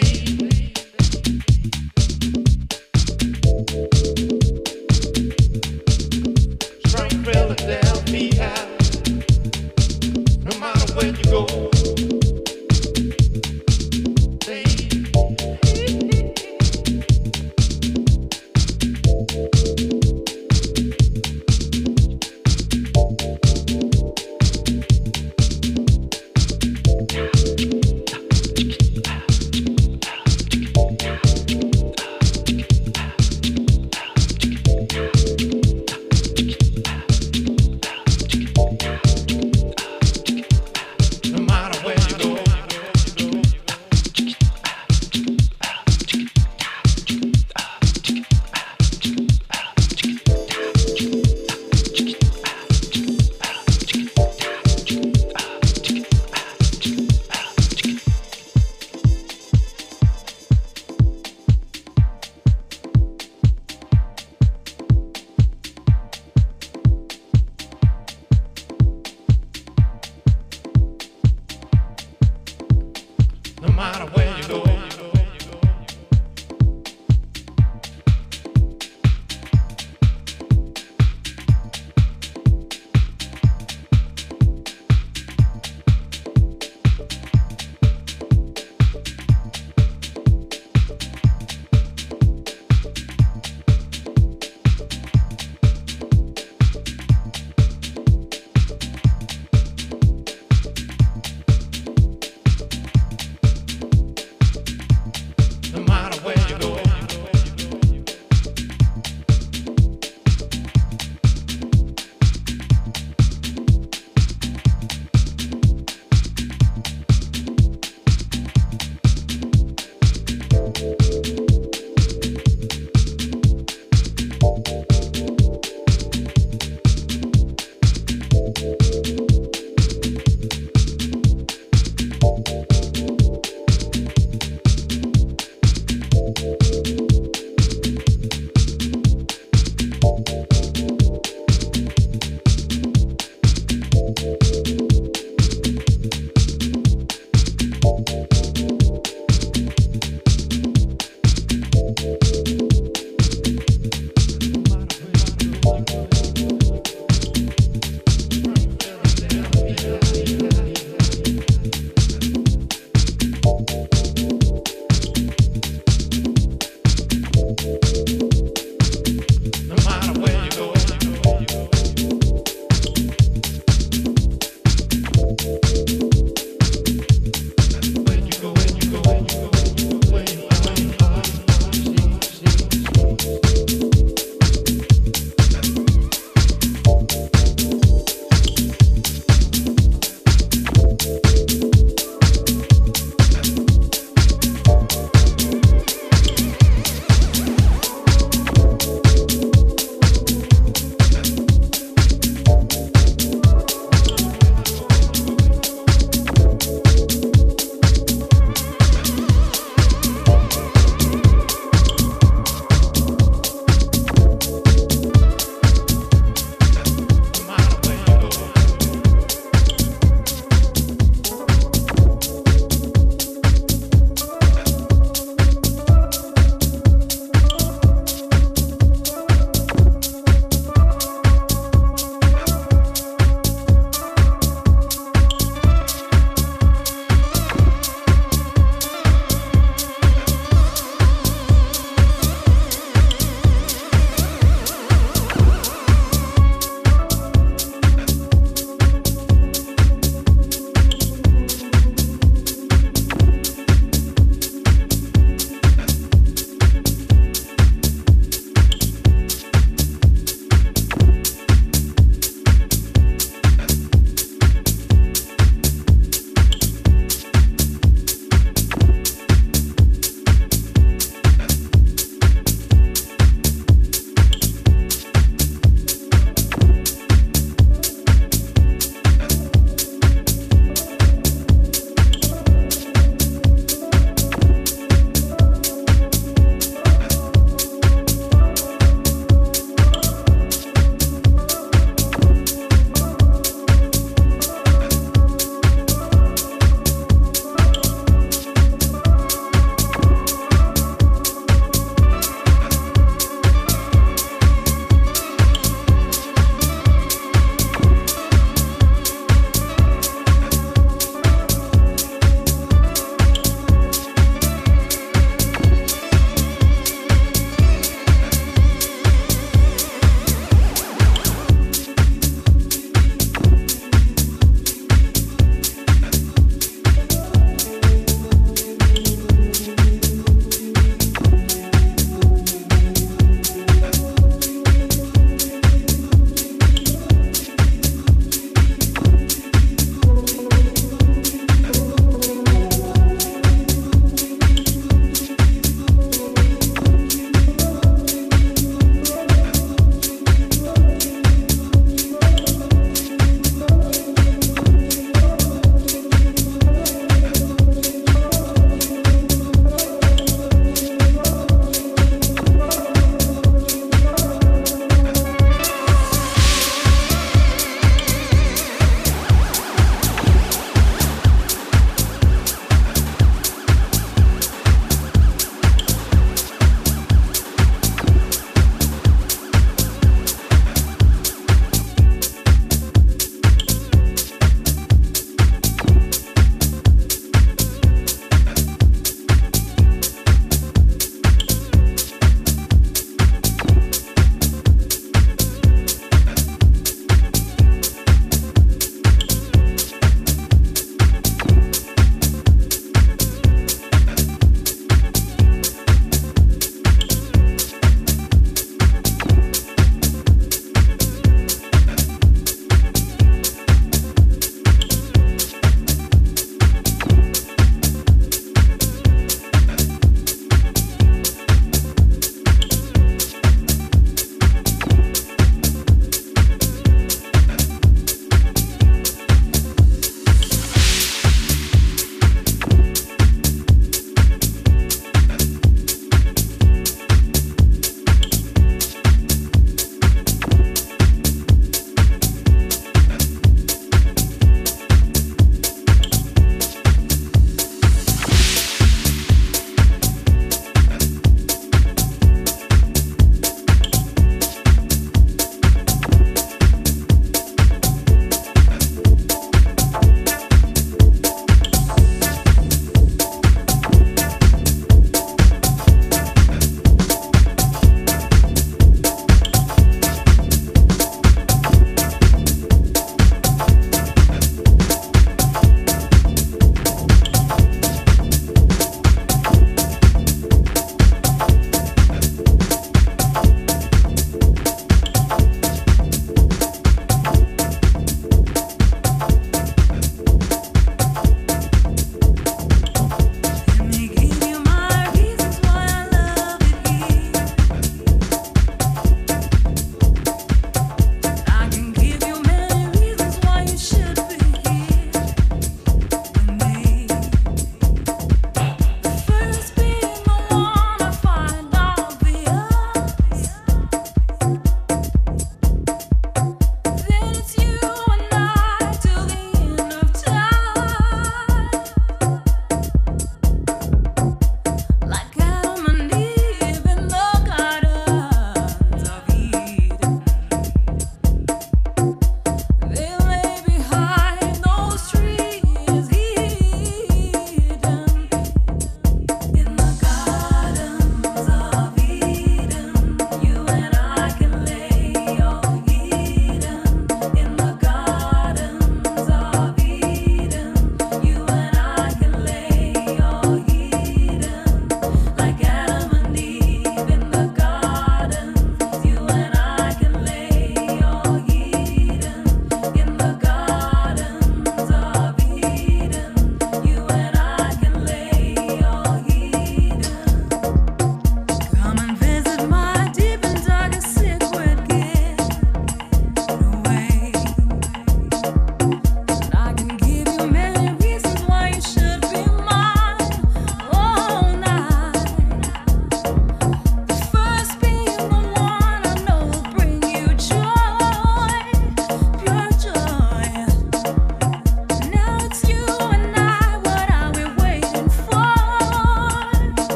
baby.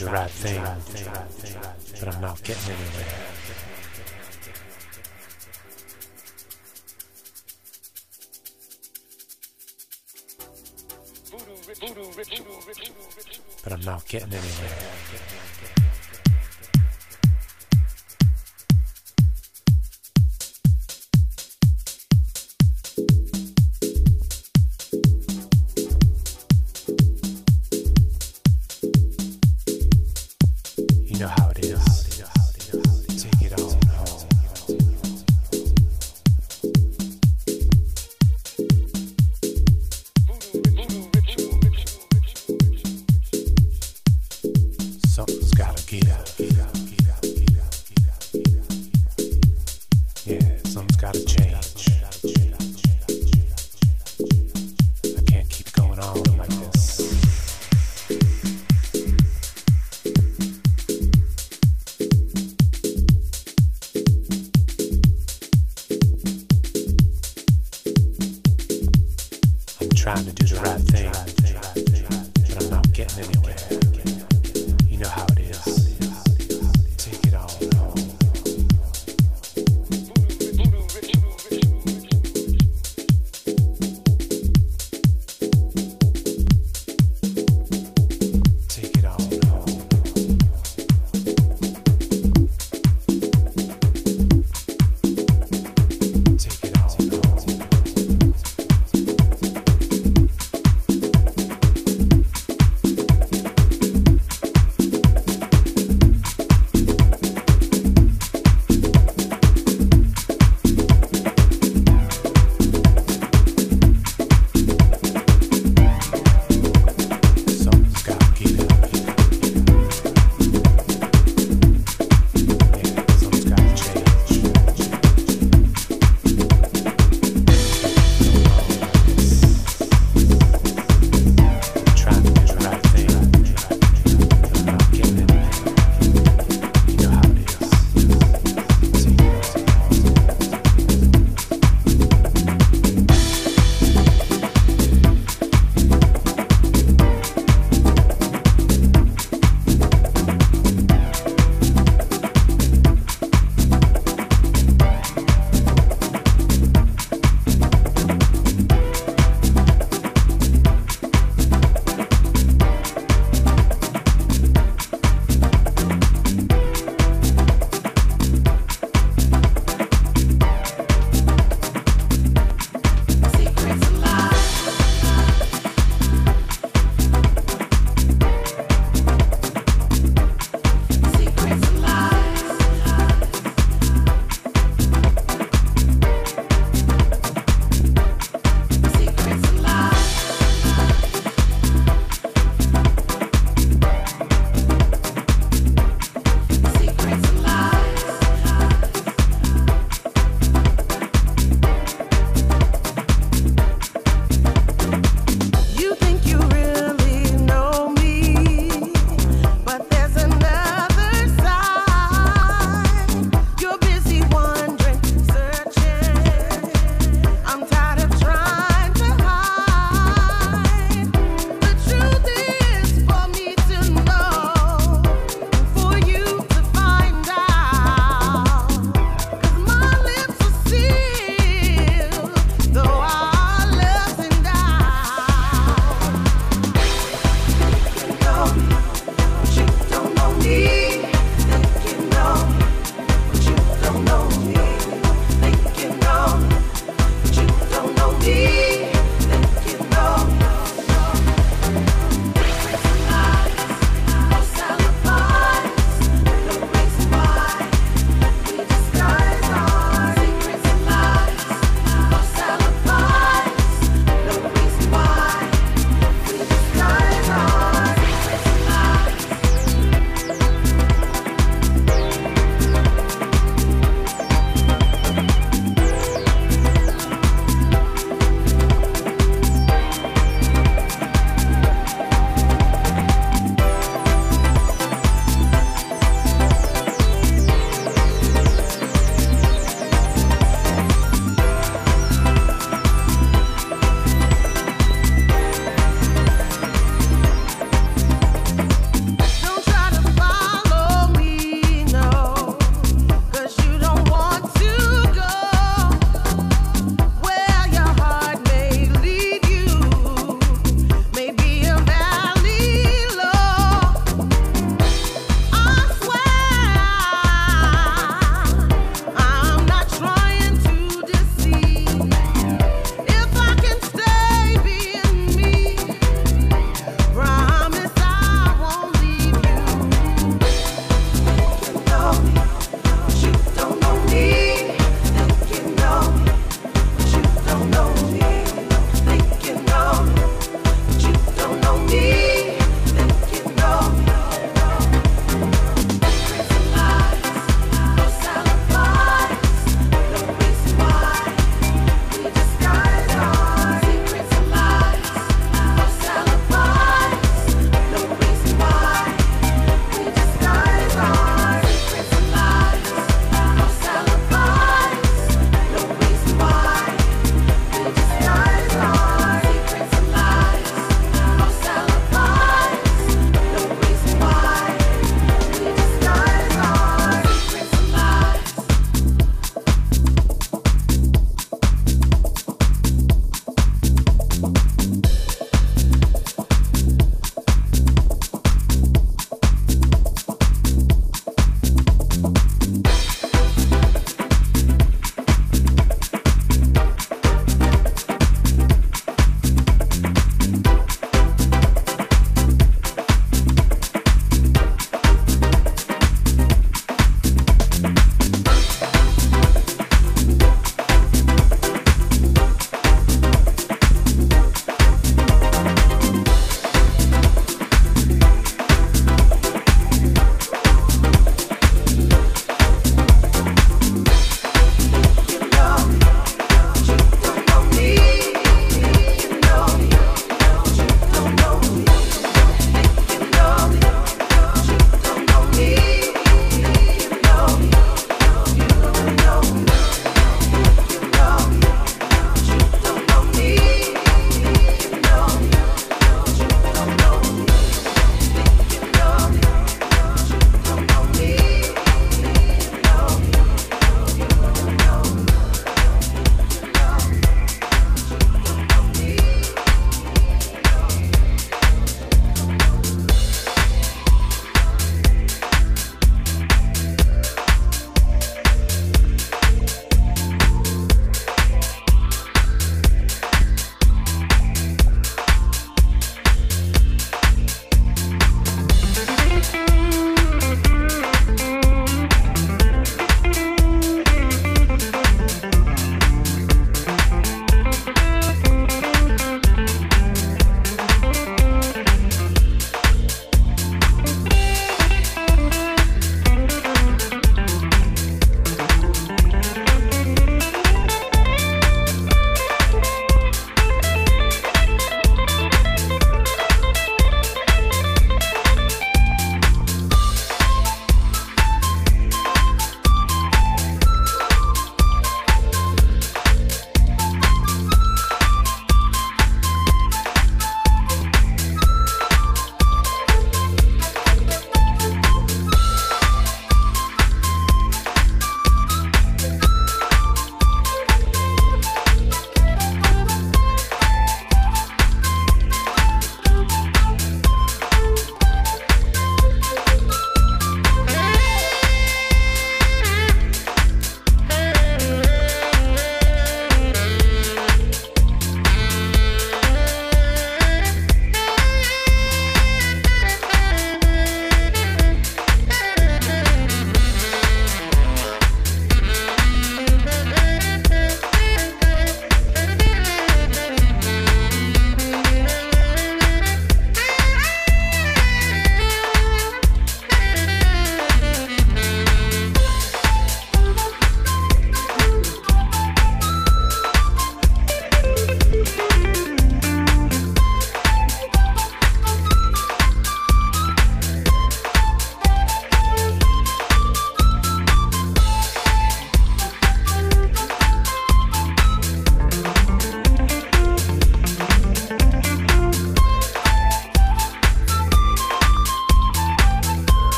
the right thing, but I'm not getting anywhere. But I'm not getting anywhere.